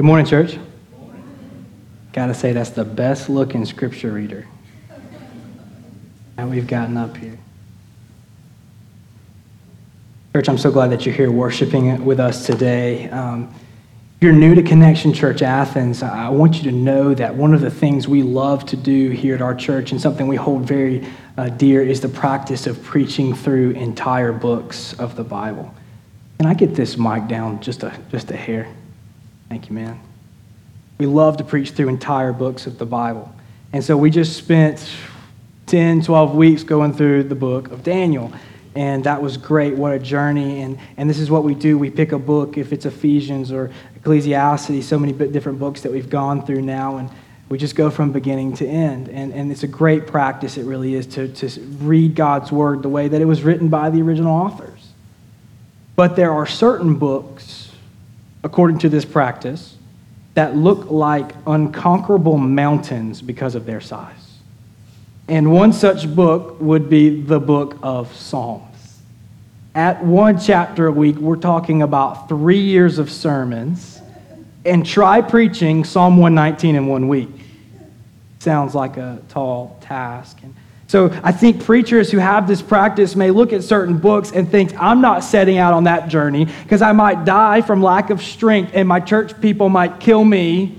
Good morning, church. Gotta say, that's the best looking scripture reader that we've gotten up here. Church, I'm so glad that you're here worshiping with us today. Um, if you're new to Connection Church Athens, I want you to know that one of the things we love to do here at our church and something we hold very uh, dear is the practice of preaching through entire books of the Bible. Can I get this mic down just a, just a hair? Thank you, man. We love to preach through entire books of the Bible. And so we just spent 10, 12 weeks going through the book of Daniel. And that was great. What a journey. And, and this is what we do. We pick a book, if it's Ephesians or Ecclesiastes, so many different books that we've gone through now. And we just go from beginning to end. And, and it's a great practice, it really is, to, to read God's word the way that it was written by the original authors. But there are certain books, according to this practice, that look like unconquerable mountains because of their size. And one such book would be the book of Psalms. At one chapter a week, we're talking about three years of sermons, and try preaching Psalm 119 in one week. Sounds like a tall task. And so I think preachers who have this practice may look at certain books and think, I'm not setting out on that journey because I might die from lack of strength and my church people might kill me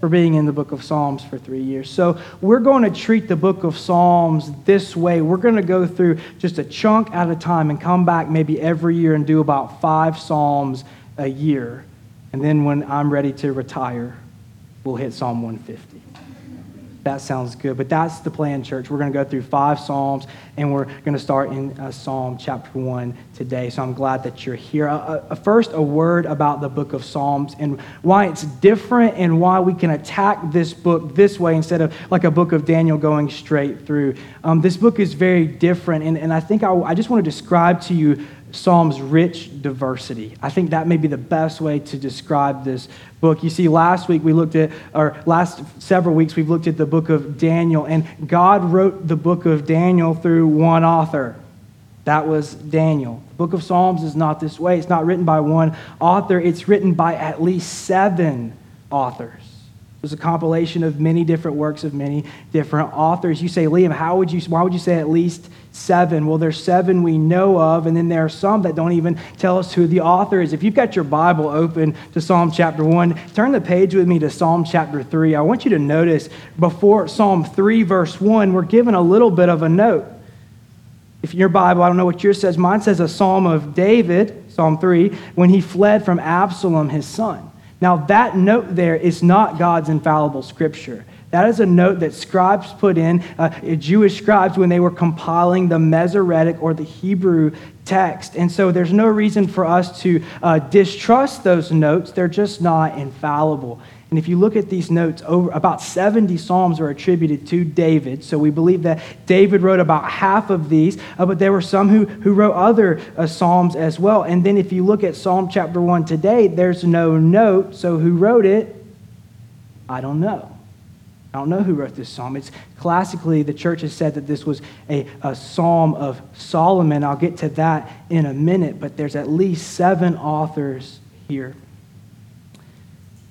for being in the book of Psalms for three years. So we're going to treat the book of Psalms this way. We're going to go through just a chunk at a time and come back maybe every year and do about five Psalms a year. And then when I'm ready to retire, we'll hit Psalm 150. That sounds good. But that's the plan, church. We're going to go through five Psalms, and we're going to start in uh, Psalm chapter 1 today. So I'm glad that you're here. Uh, uh, first, a word about the book of Psalms and why it's different and why we can attack this book this way instead of like a book of Daniel going straight through. Um, this book is very different, and, and I think I, I just want to describe to you Psalm's rich diversity. I think that may be the best way to describe this book. You see, last week we looked at, or last several weeks we've looked at the book of Daniel, and God wrote the book of Daniel through one author. That was Daniel. The book of Psalms is not this way. It's not written by one author, it's written by at least seven authors. It's a compilation of many different works of many different authors. You say, Liam, how would you, why would you say at least seven? Well, there's seven we know of, and then there are some that don't even tell us who the author is. If you've got your Bible open to Psalm chapter one, turn the page with me to Psalm chapter three. I want you to notice before Psalm 3, verse 1, we're given a little bit of a note. If your Bible, I don't know what yours says, mine says a psalm of David, Psalm 3, when he fled from Absalom, his son. Now, that note there is not God's infallible scripture. That is a note that scribes put in, uh, Jewish scribes, when they were compiling the Masoretic or the Hebrew text. And so there's no reason for us to uh, distrust those notes. They're just not infallible. And if you look at these notes, over about 70 Psalms are attributed to David. So we believe that David wrote about half of these, uh, but there were some who, who wrote other uh, Psalms as well. And then if you look at Psalm chapter 1 today, there's no note. So who wrote it? I don't know. I don't know who wrote this psalm. It's classically, the church has said that this was a, a psalm of Solomon. I'll get to that in a minute, but there's at least seven authors here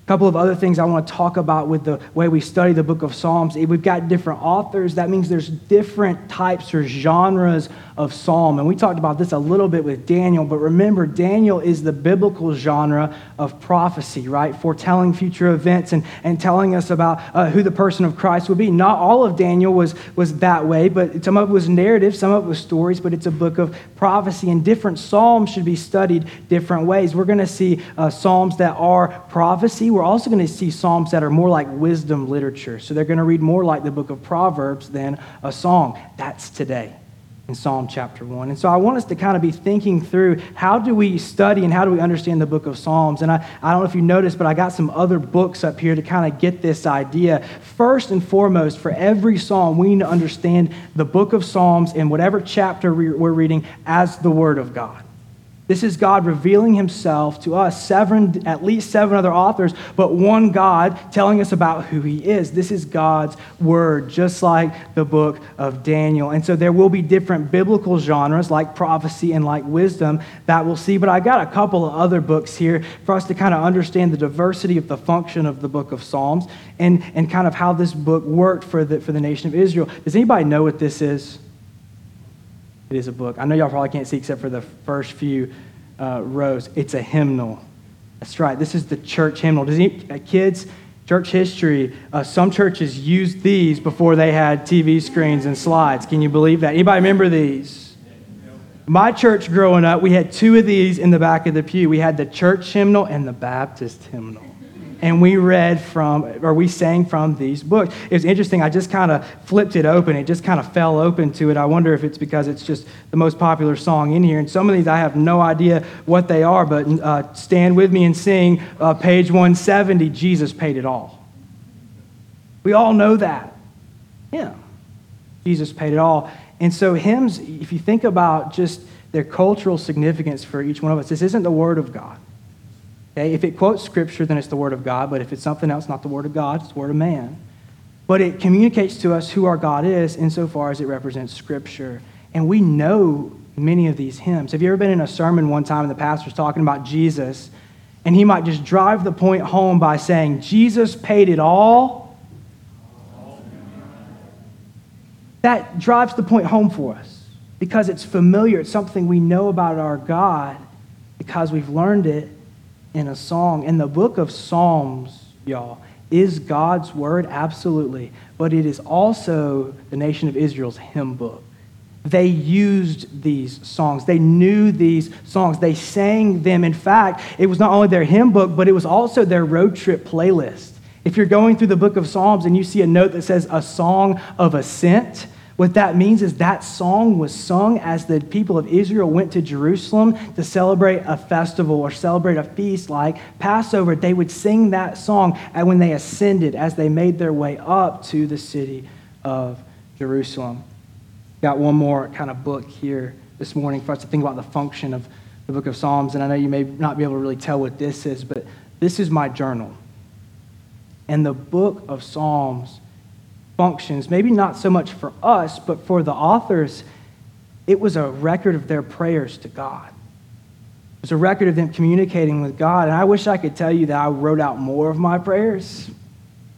A couple of other things I want to talk about with the way we study the book of Psalms. We've got different authors. That means there's different types or genres of psalm. And we talked about this a little bit with Daniel, but remember, Daniel is the biblical genre of prophecy, right? Foretelling future events and, and telling us about uh, who the person of Christ would be. Not all of Daniel was, was that way, but some of it was narrative, some of it was stories, but it's a book of prophecy. And different psalms should be studied different ways. We're going to see uh, psalms that are prophecy. We're also going to see psalms that are more like wisdom literature. So they're going to read more like the book of Proverbs than a song. That's today in Psalm chapter 1. And so I want us to kind of be thinking through how do we study and how do we understand the book of Psalms. And I, I don't know if you noticed, but I got some other books up here to kind of get this idea. First and foremost, for every psalm, we need to understand the book of Psalms in whatever chapter we're reading as the Word of God. This is God revealing himself to us, seven, at least seven other authors, but one God telling us about who he is. This is God's word, just like the book of Daniel. And so there will be different biblical genres like prophecy and like wisdom that we'll see. But I got a couple of other books here for us to kind of understand the diversity of the function of the book of Psalms and, and kind of how this book worked for the, for the nation of Israel. Does anybody know what this is? It is a book. I know y'all probably can't see except for the first few uh, rows. It's a hymnal. That's right. This is the church hymnal. Does any, uh, kids, church history, uh, some churches used these before they had TV screens and slides. Can you believe that? Anybody remember these? My church growing up, we had two of these in the back of the pew. We had the church hymnal and the Baptist hymnal and we read from, or we sang from these books. It was interesting. I just kind of flipped it open. It just kind of fell open to it. I wonder if it's because it's just the most popular song in here. And some of these I have no idea what they are, but uh, stand with me and sing uh, page 170 Jesus paid it all. We all know that. Yeah. Jesus paid it all. And so, hymns, if you think about just their cultural significance for each one of us, this isn't the Word of God. Okay? If it quotes Scripture, then it's the Word of God. But if it's something else, not the Word of God, it's the Word of man. But it communicates to us who our God is insofar as it represents Scripture. And we know many of these hymns. Have you ever been in a sermon one time and the pastor's talking about Jesus, and he might just drive the point home by saying, Jesus paid it all? That drives the point home for us because it's familiar. It's something we know about our God because we've learned it in a song. And the book of Psalms, y'all, is God's word, absolutely. But it is also the nation of Israel's hymn book. They used these songs. They knew these songs. They sang them. In fact, it was not only their hymn book, but it was also their road trip playlist. If you're going through the book of Psalms and you see a note that says a song of ascent, what that means is that song was sung as the people of Israel went to Jerusalem to celebrate a festival or celebrate a feast like Passover. They would sing that song when they ascended, as they made their way up to the city of Jerusalem. Got one more kind of book here this morning for us to think about the function of the book of Psalms. And I know you may not be able to really tell what this is, but this is my journal. And the book of Psalms functions, maybe not so much for us, but for the authors, it was a record of their prayers to God. It was a record of them communicating with God. And I wish I could tell you that I wrote out more of my prayers.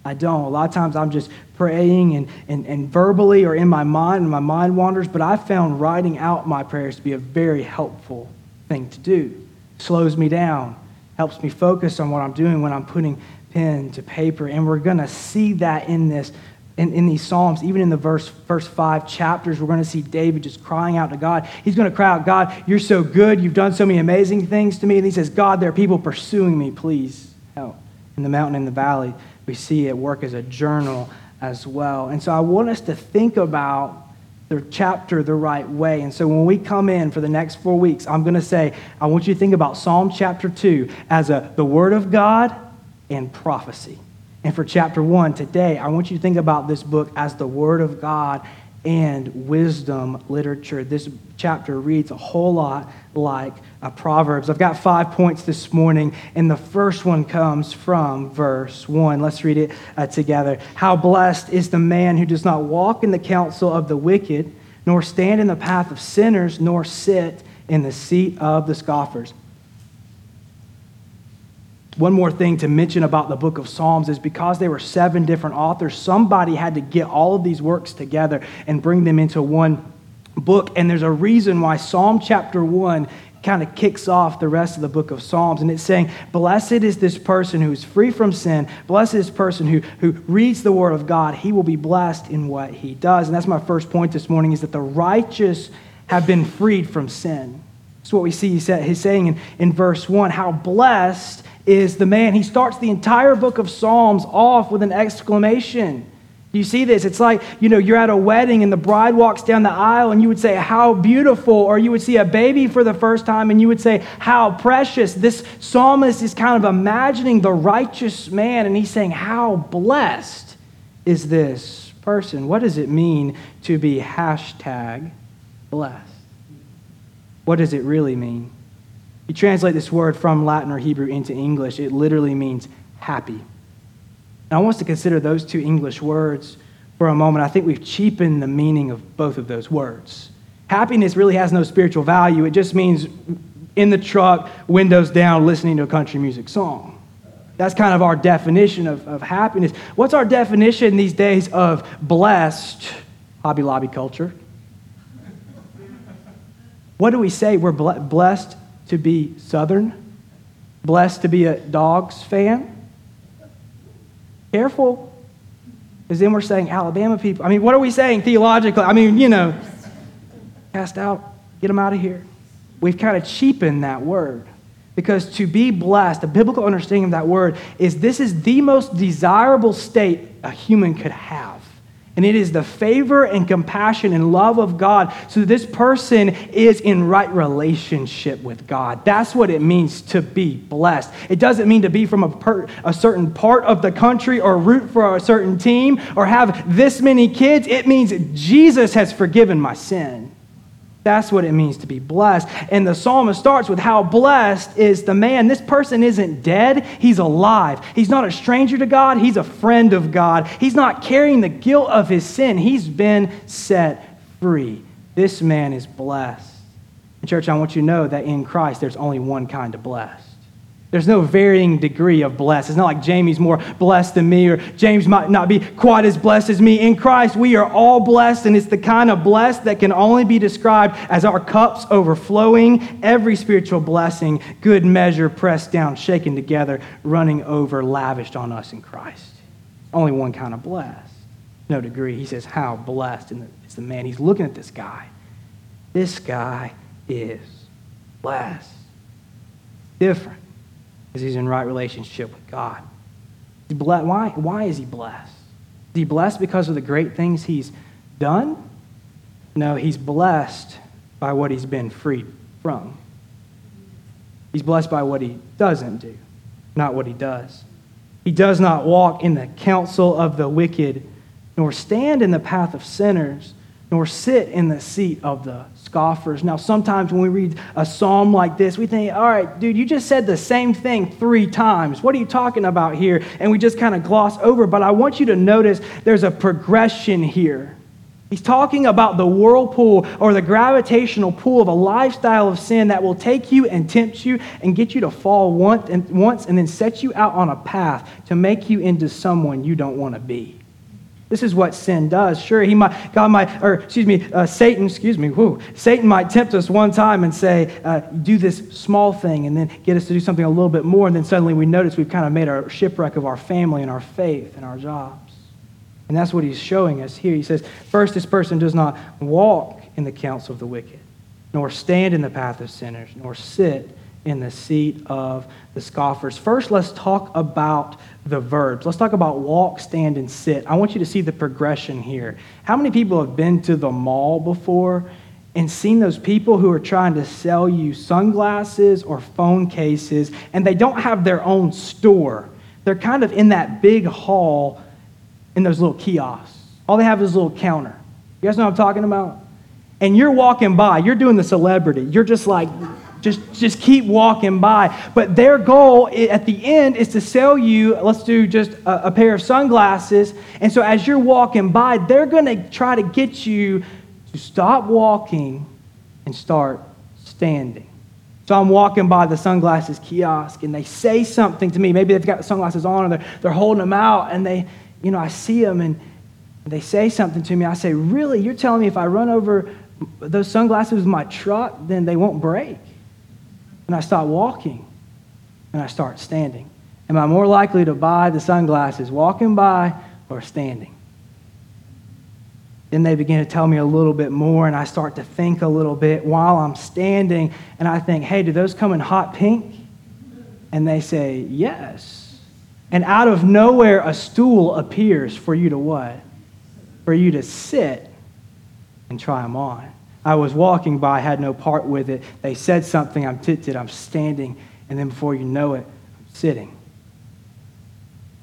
I don't. A lot of times I'm just praying and, and, and verbally or in my mind, and my mind wanders, but I found writing out my prayers to be a very helpful thing to do. Slows me down, helps me focus on what I'm doing when I'm putting pen to paper. And we're going to see that in this in, in these Psalms, even in the verse, first five chapters, we're going to see David just crying out to God. He's going to cry out, God, you're so good. You've done so many amazing things to me. And he says, God, there are people pursuing me. Please help. In the mountain and the valley, we see it work as a journal as well. And so I want us to think about the chapter the right way. And so when we come in for the next four weeks, I'm going to say, I want you to think about Psalm chapter 2 as a, the Word of God and prophecy. And for chapter one today, I want you to think about this book as the Word of God and wisdom literature. This chapter reads a whole lot like Proverbs. I've got five points this morning, and the first one comes from verse one. Let's read it uh, together. How blessed is the man who does not walk in the counsel of the wicked, nor stand in the path of sinners, nor sit in the seat of the scoffers. One more thing to mention about the book of Psalms is because there were seven different authors, somebody had to get all of these works together and bring them into one book. And there's a reason why Psalm chapter 1 kind of kicks off the rest of the book of Psalms. And it's saying, Blessed is this person who is free from sin. Blessed is this person who, who reads the word of God. He will be blessed in what he does. And that's my first point this morning is that the righteous have been freed from sin. That's what we see he's saying in, in verse 1. How blessed is the man. He starts the entire book of Psalms off with an exclamation. You see this? It's like, you know, you're at a wedding and the bride walks down the aisle and you would say, How beautiful. Or you would see a baby for the first time and you would say, How precious. This psalmist is kind of imagining the righteous man and he's saying, How blessed is this person? What does it mean to be hashtag blessed? What does it really mean? You translate this word from Latin or Hebrew into English, it literally means happy. And I want us to consider those two English words for a moment. I think we've cheapened the meaning of both of those words. Happiness really has no spiritual value, it just means in the truck, windows down, listening to a country music song. That's kind of our definition of, of happiness. What's our definition these days of blessed? Hobby Lobby culture. What do we say? We're blessed to be Southern, blessed to be a dogs fan. Careful, because then we're saying Alabama people. I mean, what are we saying theologically? I mean, you know, cast out, get them out of here. We've kind of cheapened that word. Because to be blessed, a biblical understanding of that word is this is the most desirable state a human could have. And it is the favor and compassion and love of God so this person is in right relationship with God. That's what it means to be blessed. It doesn't mean to be from a, per, a certain part of the country or root for a certain team or have this many kids. It means Jesus has forgiven my sin. That's what it means to be blessed. And the psalmist starts with how blessed is the man. This person isn't dead, he's alive. He's not a stranger to God, he's a friend of God. He's not carrying the guilt of his sin, he's been set free. This man is blessed. And church, I want you to know that in Christ there's only one kind of blessed. There's no varying degree of blessed. It's not like Jamie's more blessed than me or James might not be quite as blessed as me. In Christ, we are all blessed, and it's the kind of blessed that can only be described as our cups overflowing, every spiritual blessing, good measure, pressed down, shaken together, running over, lavished on us in Christ. Only one kind of blessed. No degree. He says, How blessed it's the man. He's looking at this guy. This guy is blessed. Different because he's in right relationship with God. Why, why is he blessed? Is he blessed because of the great things he's done? No, he's blessed by what he's been freed from. He's blessed by what he doesn't do, not what he does. He does not walk in the counsel of the wicked, nor stand in the path of sinners, nor sit in the seat of the scoffers. Now, sometimes when we read a psalm like this, we think, all right, dude, you just said the same thing three times. What are you talking about here? And we just kind of gloss over. But I want you to notice there's a progression here. He's talking about the whirlpool or the gravitational pull of a lifestyle of sin that will take you and tempt you and get you to fall once and, once and then set you out on a path to make you into someone you don't want to be. This is what sin does. Sure, he might, God might, or excuse me, uh, Satan, excuse me, whoo, Satan might tempt us one time and say, uh, do this small thing, and then get us to do something a little bit more, and then suddenly we notice we've kind of made a shipwreck of our family and our faith and our jobs. And that's what he's showing us here. He says, first, this person does not walk in the counsel of the wicked, nor stand in the path of sinners, nor sit in the seat of the scoffers. First, let's talk about the verbs. Let's talk about walk, stand, and sit. I want you to see the progression here. How many people have been to the mall before and seen those people who are trying to sell you sunglasses or phone cases and they don't have their own store? They're kind of in that big hall in those little kiosks. All they have is a little counter. You guys know what I'm talking about? And you're walking by, you're doing the celebrity. You're just like, just, just keep walking by. But their goal at the end is to sell you, let's do just a, a pair of sunglasses. And so as you're walking by, they're going to try to get you to stop walking and start standing. So I'm walking by the sunglasses kiosk and they say something to me. Maybe they've got the sunglasses on or they're, they're holding them out and they, you know, I see them and they say something to me. I say, Really? You're telling me if I run over those sunglasses with my truck, then they won't break? And I start walking and I start standing? Am I more likely to buy the sunglasses walking by or standing? Then they begin to tell me a little bit more, and I start to think a little bit while I'm standing, and I think, hey, do those come in hot pink? And they say, yes. And out of nowhere, a stool appears for you to what? For you to sit and try them on. I was walking by, had no part with it. They said something, I'm tempted, I'm standing, and then before you know it, I'm sitting.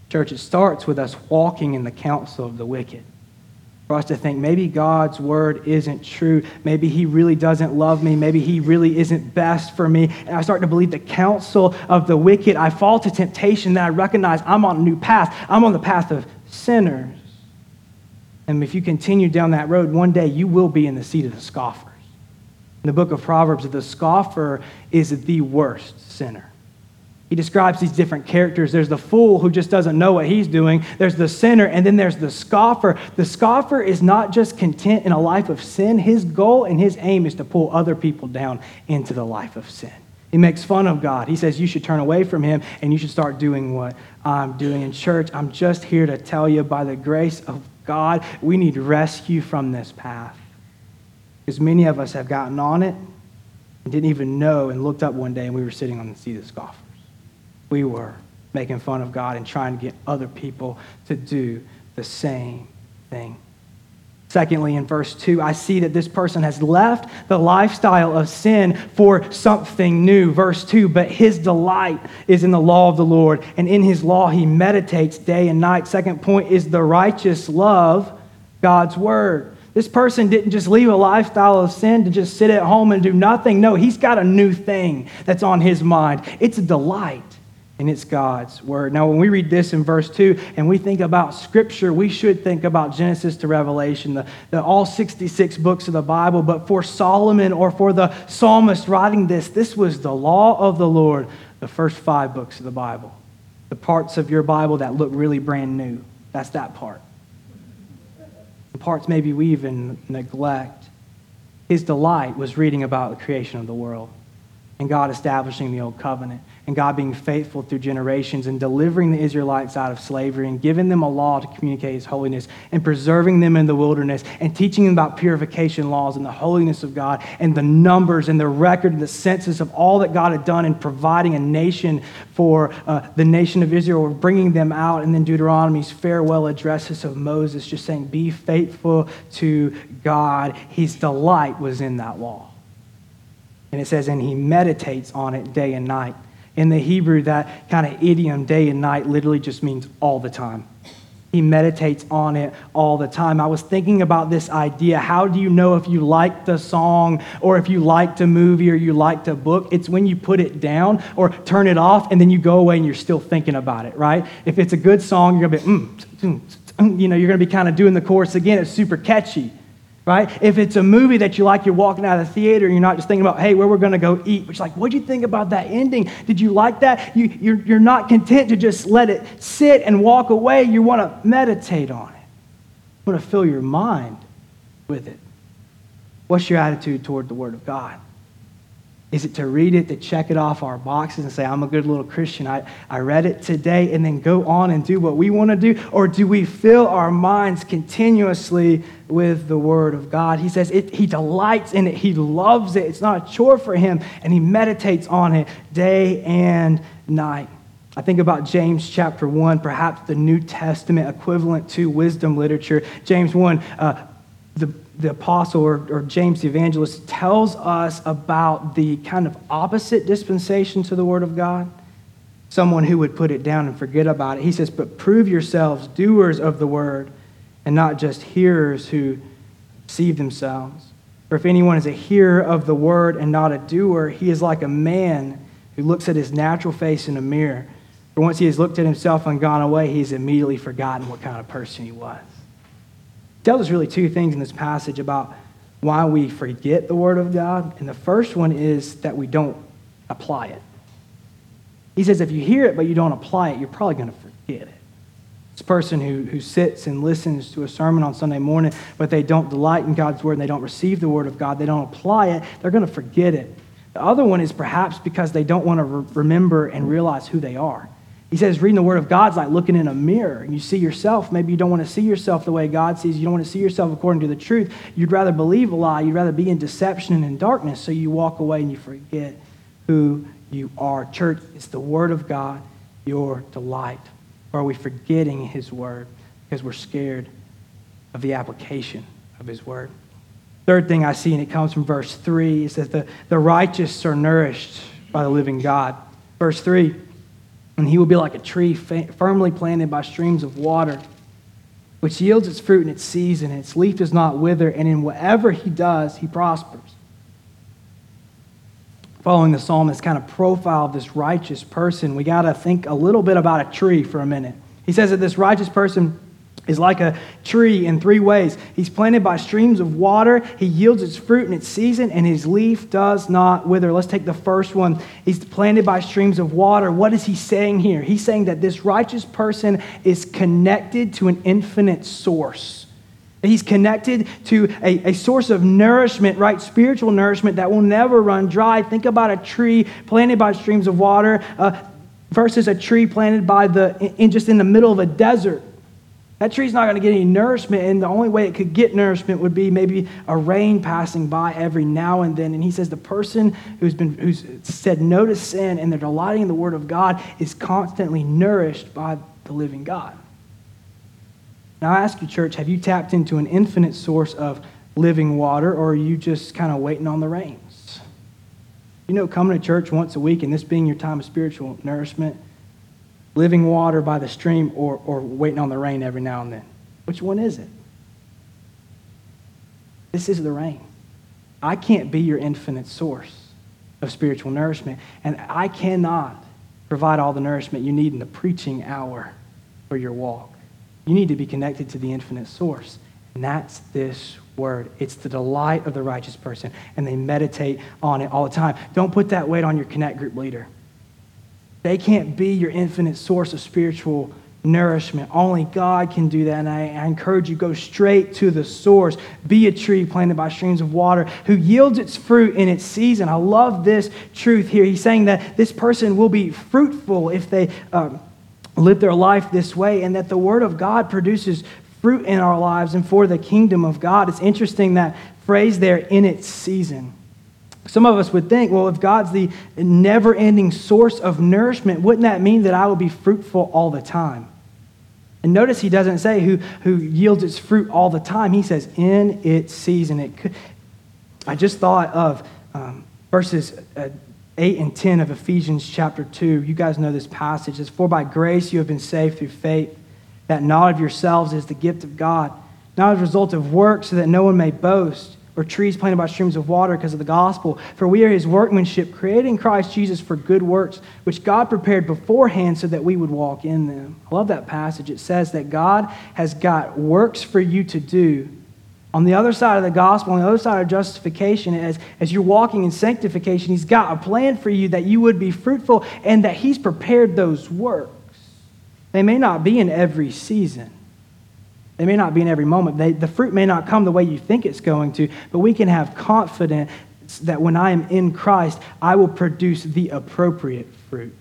Church, it starts with us walking in the counsel of the wicked. for us to think maybe God's word isn't true. Maybe he really doesn't love me. Maybe he really isn't best for me. And I start to believe the counsel of the wicked. I fall to temptation that I recognize I'm on a new path. I'm on the path of sinners. And if you continue down that road, one day you will be in the seat of the scoffers. In the book of Proverbs, the scoffer is the worst sinner. He describes these different characters. There's the fool who just doesn't know what he's doing. There's the sinner, and then there's the scoffer. The scoffer is not just content in a life of sin. His goal and his aim is to pull other people down into the life of sin. He makes fun of God. He says you should turn away from him and you should start doing what I'm doing in church. I'm just here to tell you by the grace of God, we need rescue from this path. Because many of us have gotten on it and didn't even know and looked up one day and we were sitting on the seat of the scoffer we were making fun of God and trying to get other people to do the same thing. Secondly, in verse 2, I see that this person has left the lifestyle of sin for something new. Verse 2, but his delight is in the law of the Lord, and in his law he meditates day and night. Second point is the righteous love God's word. This person didn't just leave a lifestyle of sin to just sit at home and do nothing. No, he's got a new thing that's on his mind. It's a delight and it's God's word. Now, when we read this in verse 2 and we think about scripture, we should think about Genesis to Revelation, the, the, all 66 books of the Bible. But for Solomon or for the psalmist writing this, this was the law of the Lord, the first five books of the Bible. The parts of your Bible that look really brand new. That's that part. The parts maybe we even neglect. His delight was reading about the creation of the world and God establishing the old covenant and God being faithful through generations and delivering the Israelites out of slavery and giving them a law to communicate his holiness and preserving them in the wilderness and teaching them about purification laws and the holiness of God and the numbers and the record and the census of all that God had done in providing a nation for uh, the nation of Israel, bringing them out. And then Deuteronomy's farewell addresses of Moses just saying, Be faithful to God. His delight was in that law. And it says, And he meditates on it day and night. In the Hebrew, that kind of idiom, day and night, literally just means all the time. He meditates on it all the time. I was thinking about this idea. How do you know if you liked the song or if you liked a movie or you liked a book? It's when you put it down or turn it off and then you go away and you're still thinking about it, right? If it's a good song, you're going to be, mm, mm, mm, you know, you're going to be kind of doing the chorus again. It's super catchy right? If it's a movie that you like, you're walking out of the theater and you're not just thinking about, hey, where we're going to go eat, which like, what'd you think about that ending? Did you like that? You, you're, you're not content to just let it sit and walk away. You want to meditate on it. You want to fill your mind with it. What's your attitude toward the Word of God? Is it to read it, to check it off our boxes and say, I'm a good little Christian? I, I read it today and then go on and do what we want to do? Or do we fill our minds continuously with the Word of God? He says it, he delights in it, he loves it. It's not a chore for him, and he meditates on it day and night. I think about James chapter 1, perhaps the New Testament equivalent to wisdom literature. James 1, uh, the the apostle or, or, James the evangelist tells us about the kind of opposite dispensation to the Word of God. Someone who would put it down and forget about it. He says, But prove yourselves doers of the Word and not just hearers who deceive themselves. For if anyone is a hearer of the Word and not a doer, he is like a man who looks at his natural face in a mirror. For once he has looked at himself and gone away, he's immediately forgotten what kind of person he was tells us really two things in this passage about why we forget the Word of God. And the first one is that we don't apply it. He says if you hear it but you don't apply it, you're probably going to forget it. This person who, who sits and listens to a sermon on Sunday morning, but they don't delight in God's Word and they don't receive the Word of God, they don't apply it, they're going to forget it. The other one is perhaps because they don't want to re- remember and realize who they are. He says reading the Word of God is like looking in a mirror you see yourself. Maybe you don't want to see yourself the way God sees you. don't want to see yourself according to the truth. You'd rather believe a lie. You'd rather be in deception and in darkness. So you walk away and you forget who you are. Church, it's the Word of God, your delight. Or are we forgetting His Word because we're scared of the application of His Word? Third thing I see, and it comes from verse 3, is that the, the righteous are nourished by the living God. Verse 3 and he will be like a tree firmly planted by streams of water which yields its fruit in its season, and its leaf does not wither, and in whatever he does, he prospers. Following the psalmist's kind of profile of this righteous person, we got to think a little bit about a tree for a minute. He says that this righteous person is like a tree in three ways. He's planted by streams of water, he yields its fruit in its season, and his leaf does not wither. Let's take the first one. He's planted by streams of water. What is he saying here? He's saying that this righteous person is connected to an infinite source. He's connected to a, a source of nourishment, right? Spiritual nourishment that will never run dry. Think about a tree planted by streams of water uh, versus a tree planted by the, in, just in the middle of a desert. That tree's not going to get any nourishment, and the only way it could get nourishment would be maybe a rain passing by every now and then. And he says the person who's been who's said no to sin and they're delighting in the Word of God is constantly nourished by the living God. Now, I ask you, church, have you tapped into an infinite source of living water, or are you just kind of waiting on the rains? You know, coming to church once a week and this being your time of spiritual nourishment living water by the stream or, or waiting on the rain every now and then? Which one is it? This is the rain. I can't be your infinite source of spiritual nourishment, and I cannot provide all the nourishment you need in the preaching hour for your walk. You need to be connected to the infinite source, and that's this word. It's the delight of the righteous person, and they meditate on it all the time. Don't put that weight on your connect group leader. They can't be your infinite source of spiritual nourishment. Only God can do that. And I, I, encourage you, go straight to the source. Be a tree planted by streams of water who yields its fruit in its season. I love this truth here. He's saying that this person will be fruitful if they um, live their life this way, and that the Word of God produces fruit in our lives and for the kingdom of God. It's interesting that phrase there, in its season. Some of us would think, well, if God's the never ending source of nourishment, wouldn't that mean that I will be fruitful all the time? And notice he doesn't say who, who yields its fruit all the time. He says, in its season. It could, I just thought of um, verses uh, 8 and 10 of Ephesians chapter 2. You guys know this passage. It's For by grace you have been saved through faith, that not of yourselves is the gift of God, not as a result of works, so that no one may boast or trees planted by streams of water because of the gospel. For we are his workmanship, created in Christ Jesus for good works, which God prepared beforehand so that we would walk in them. I love that passage. It says that God has got works for you to do. On the other side of the gospel, on the other side of justification, as, as you're walking in sanctification, He's got a plan for you that you would be fruitful and that He's prepared those works. They may not be in every season, they may not be in every moment. They, the fruit may not come the way you think it's going to, but we can have confidence that when I am in Christ, I will produce the appropriate fruit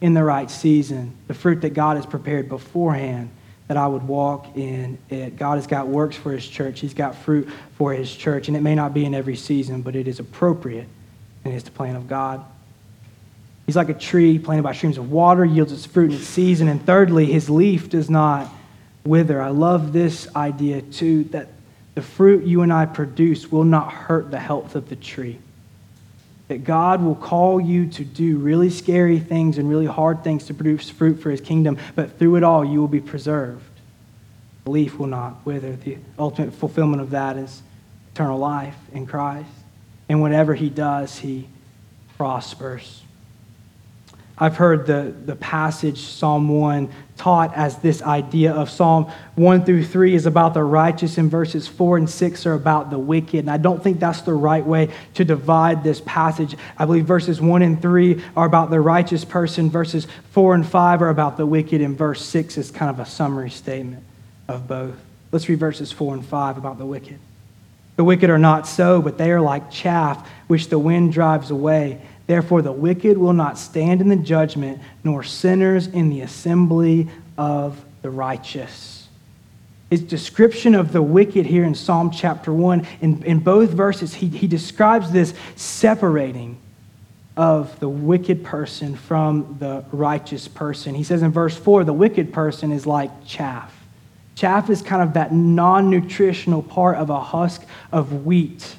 in the right season, the fruit that God has prepared beforehand that I would walk in it. God has got works for his church. He's got fruit for his church, and it may not be in every season, but it is appropriate and it's the plan of God. He's like a tree planted by streams of water, yields its fruit in its season, and thirdly, his leaf does not wither. I love this idea too that the fruit you and I produce will not hurt the health of the tree. That God will call you to do really scary things and really hard things to produce fruit for his kingdom, but through it all, you will be preserved. The leaf will not wither. The ultimate fulfillment of that is eternal life in Christ. And whatever he does, he prospers. I've heard the, the passage, Psalm 1, taught as this idea of Psalm 1 through 3 is about the righteous, and verses 4 and 6 are about the wicked. And I don't think that's the right way to divide this passage. I believe verses 1 and 3 are about the righteous person, verses 4 and 5 are about the wicked, and verse 6 is kind of a summary statement of both. Let's read verses 4 and 5 about the wicked. The wicked are not so, but they are like chaff which the wind drives away. Therefore, the wicked will not stand in the judgment, nor sinners in the assembly of the righteous. His description of the wicked here in Psalm chapter 1, in, in both verses, he, he describes this separating of the wicked person from the righteous person. He says in verse 4 the wicked person is like chaff. Chaff is kind of that non nutritional part of a husk of wheat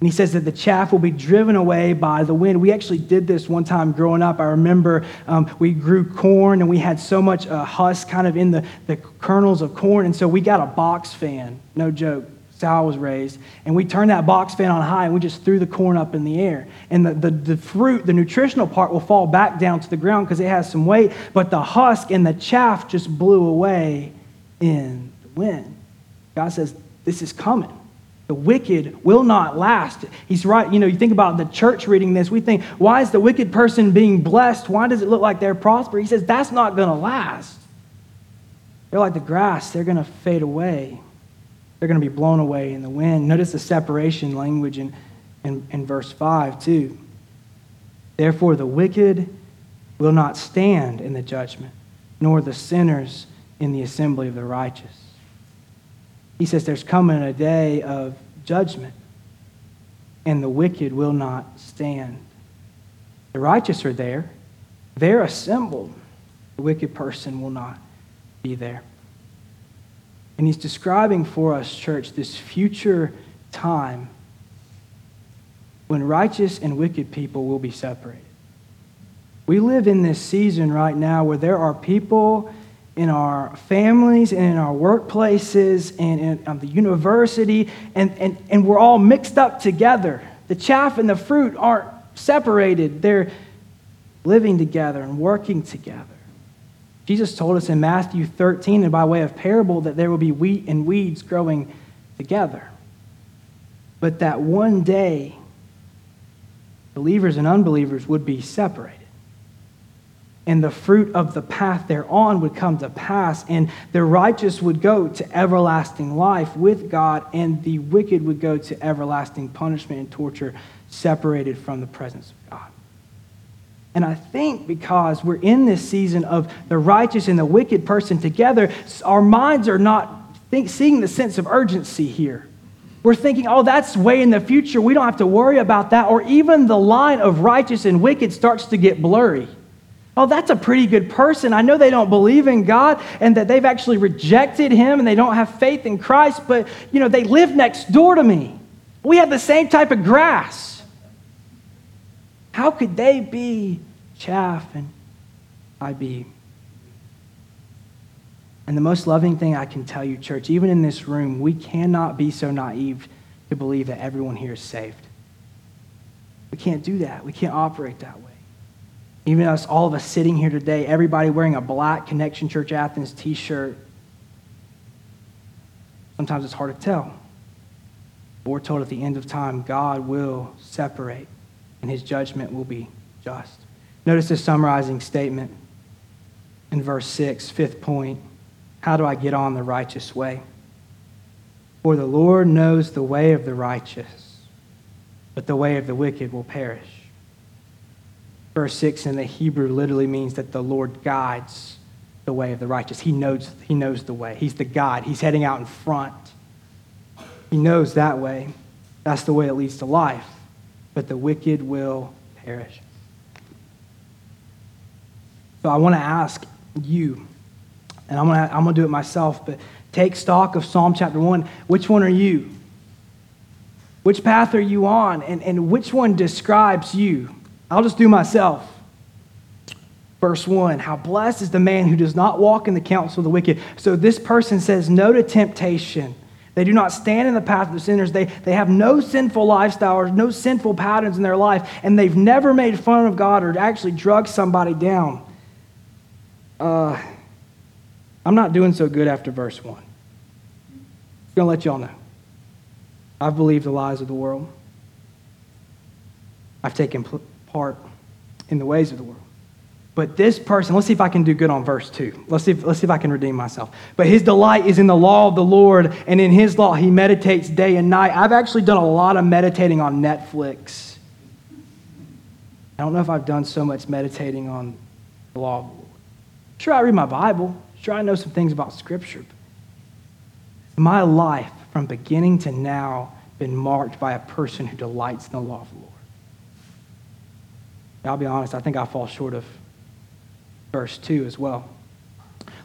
And he says that the chaff will be driven away by the wind. We actually did this one time growing up. I remember um, we grew corn and we had so much uh, husk kind of in the, the kernels of corn. And so we got a box fan, no joke. how I was raised. And we turned that box fan on high and we just threw the corn up in the air. And the, the, the fruit, the nutritional part, will fall back down to the ground because it has some weight. But the husk and the chaff just blew away in the wind. God says, This is coming. The wicked will not last. He's right. You know, you think about the church reading this, we think, why is the wicked person being blessed? Why does it look like they're prospering? He says, that's not going to last. They're like the grass, they're going to fade away. They're going to be blown away in the wind. Notice the separation language in, in, in verse 5, too. Therefore, the wicked will not stand in the judgment, nor the sinners in the assembly of the righteous. He says there's coming a day of judgment, and the wicked will not stand. The righteous are there, they're assembled. The wicked person will not be there. And he's describing for us, church, this future time when righteous and wicked people will be separated. We live in this season right now where there are people in our families and in our workplaces and in um, the university, and, and, and we're all mixed up together. The chaff and the fruit aren't separated, they're living together and working together. Jesus told us in Matthew 13, and by way of parable, that there will be wheat and weeds growing together. But that one day, believers and unbelievers would be separated and the fruit of the path they're on would come to pass, and the righteous would go to everlasting life with God, and the wicked would go to everlasting punishment and torture, separated from the presence of God. And I think because we're in this season of the righteous and the wicked person together, our minds are not think, seeing the sense of urgency here. We're thinking, oh, that's way in the future. We don't have to worry about that. Or even the line of righteous and wicked starts to get blurry. Oh, that's a pretty good person. I know they don't believe in God and that they've actually rejected him and they don't have faith in Christ, but you know, they live next door to me. We have the same type of grass. How could they be chaff and I be? And the most loving thing I can tell you, church, even in this room, we cannot be so naive to believe that everyone here is saved. We can't do that. We can't operate that way. Even us, all of us sitting here today, everybody wearing a black Connection Church Athens t shirt. Sometimes it's hard to tell. But we're told at the end of time, God will separate and his judgment will be just. Notice this summarizing statement in verse 6, fifth point. How do I get on the righteous way? For the Lord knows the way of the righteous, but the way of the wicked will perish. Verse 6 in the Hebrew literally means that the Lord guides the way of the righteous. He knows, he knows the way. He's the guide. He's heading out in front. He knows that way. That's the way it leads to life. But the wicked will perish. So I want to ask you, and I'm going to, I'm going to do it myself, but take stock of Psalm chapter 1. Which one are you? Which path are you on? And, and which one describes you? I'll just do myself. Verse 1 How blessed is the man who does not walk in the counsel of the wicked. So this person says no to temptation. They do not stand in the path of the sinners. They, they have no sinful lifestyle or no sinful patterns in their life, and they've never made fun of God or actually drugged somebody down. Uh, I'm not doing so good after verse 1. I'm going to let y'all know. I've believed the lies of the world. I've taken part in the ways of the world. But this person, let's see if I can do good on verse 2. Let's see if, let's see if I can redeem myself. But his delight is in the law of the Lord, and in his law he meditates day and night. I've actually done a lot of meditating on Netflix. I don't know if I've done so much meditating on the law of the Lord. Sure, I read my Bible. Sure, I know some things about Scripture. My life, from beginning to now, been marked by a person who delights in the law of the Lord. I'll be honest, I think I fall short of verse 2 as well.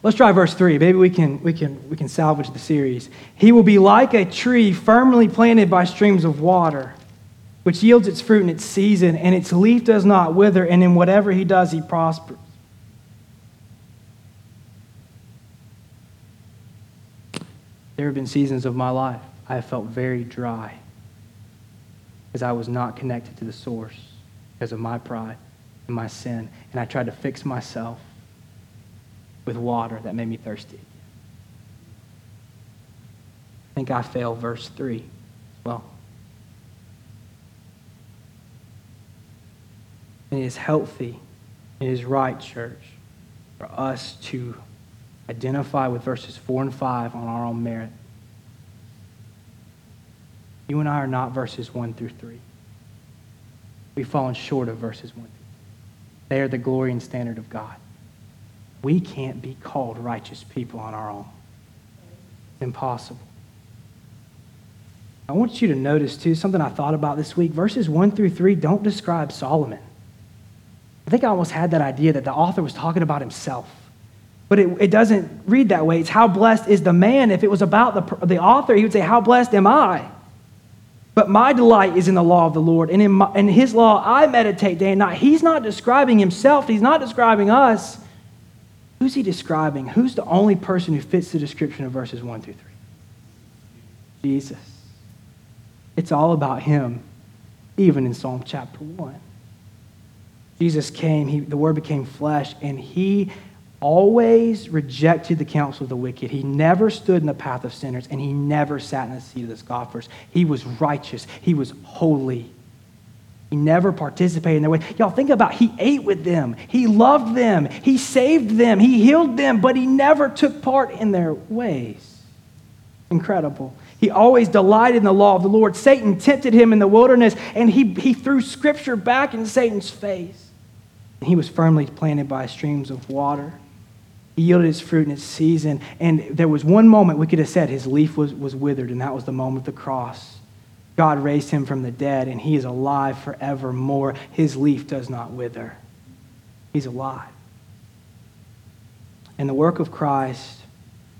Let's try verse 3. Maybe we can, we, can, we can salvage the series. He will be like a tree firmly planted by streams of water which yields its fruit in its season, and its leaf does not wither, and in whatever he does, he prospers. There have been seasons of my life I have felt very dry because I was not connected to the source because of my pride and my sin, and I tried to fix myself with water that made me thirsty. I think I fail verse 3 as well. It is healthy, it is right, church, for us to identify with verses 4 and 5 on our own merit. You and I are not verses 1 through 3. We've fallen short of verses 1 through 3. They are the glory and standard of God. We can't be called righteous people on our own. It's impossible. I want you to notice, too, something I thought about this week. Verses 1 through 3 don't describe Solomon. I think I almost had that idea that the author was talking about himself. But it, it doesn't read that way. It's how blessed is the man. If it was about the, the author, he would say, How blessed am I? But my delight is in the law of the Lord, and in, my, in his law I meditate day and night. He's not describing himself, he's not describing us. Who's he describing? Who's the only person who fits the description of verses 1 through 3? Jesus. It's all about him, even in Psalm chapter 1. Jesus came, he, the word became flesh, and he always rejected the counsel of the wicked. He never stood in the path of sinners, and he never sat in the seat of the scoffers. He was righteous, he was holy. He never participated in their way. Y'all think about he ate with them, he loved them, he saved them, he healed them, but he never took part in their ways. Incredible. He always delighted in the law of the Lord. Satan tempted him in the wilderness, and he, he threw scripture back in Satan's face. And he was firmly planted by streams of water. Yielded his fruit in its season. And there was one moment we could have said his leaf was, was withered, and that was the moment of the cross. God raised him from the dead, and he is alive forevermore. His leaf does not wither, he's alive. And the work of Christ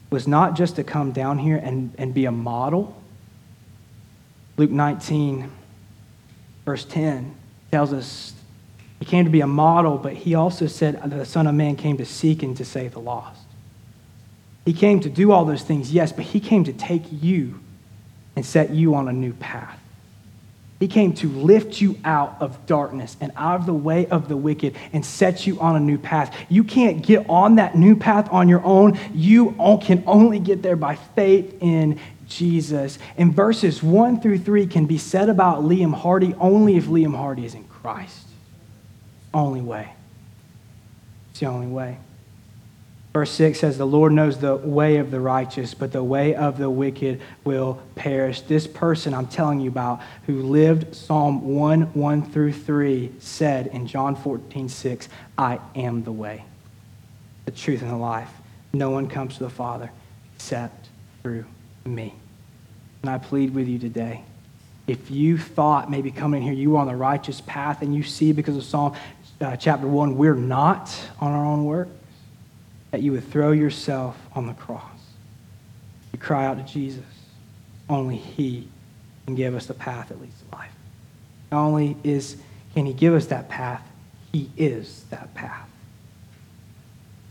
was not just to come down here and, and be a model. Luke 19, verse 10, tells us he came to be a model, but he also said that the Son of Man came to seek and to save the lost. He came to do all those things, yes, but he came to take you and set you on a new path. He came to lift you out of darkness and out of the way of the wicked and set you on a new path. You can't get on that new path on your own. You can only get there by faith in Jesus. And verses 1 through 3 can be said about Liam Hardy only if Liam Hardy is in Christ only way. It's the only way. Verse 6 says, The Lord knows the way of the righteous, but the way of the wicked will perish. This person I'm telling you about, who lived Psalm 1 1 through 3, said in John 14 6, I am the way, the truth, and the life. No one comes to the Father except through me. And I plead with you today. If you thought maybe coming in here you were on the righteous path and you see because of Psalm uh, chapter 1, we're not on our own work, that you would throw yourself on the cross. You cry out to Jesus. Only He can give us the path that leads to life. Not only is, can He give us that path, He is that path.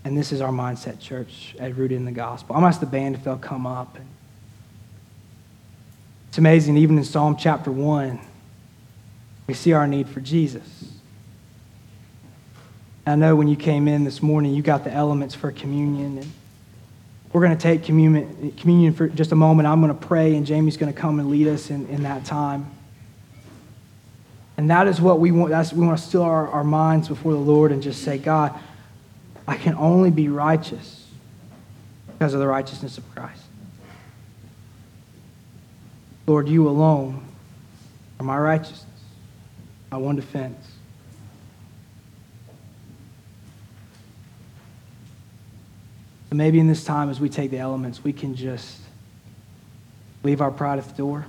And this is our mindset, church, at rooted in the gospel. I'm going to ask the band if they'll come up. It's amazing, even in Psalm chapter 1, we see our need for Jesus. I know when you came in this morning, you got the elements for communion. And we're going to take communion, communion for just a moment. I'm going to pray, and Jamie's going to come and lead us in, in that time. And that is what we want. That's, we want to still our, our minds before the Lord and just say, God, I can only be righteous because of the righteousness of Christ. Lord, you alone are my righteousness, my one defense. Maybe in this time, as we take the elements, we can just leave our pride at the door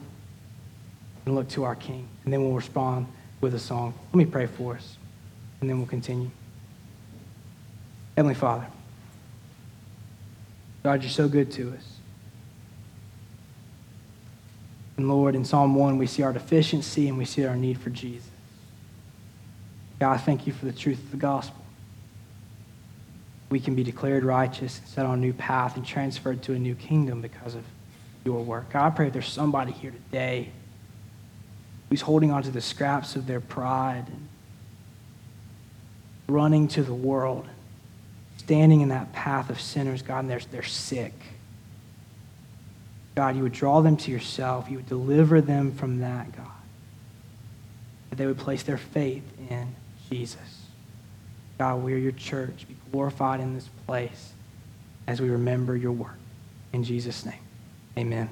and look to our King. And then we'll respond with a song. Let me pray for us, and then we'll continue. Heavenly Father, God, you're so good to us. And Lord, in Psalm 1, we see our deficiency and we see our need for Jesus. God, I thank you for the truth of the gospel. We can be declared righteous and set on a new path and transferred to a new kingdom because of your work. God, I pray there's somebody here today who's holding on to the scraps of their pride and running to the world, standing in that path of sinners, God, and they're, they're sick. God, you would draw them to yourself. You would deliver them from that, God. That they would place their faith in Jesus. God, we are your church. Glorified in this place as we remember your work. In Jesus' name, amen.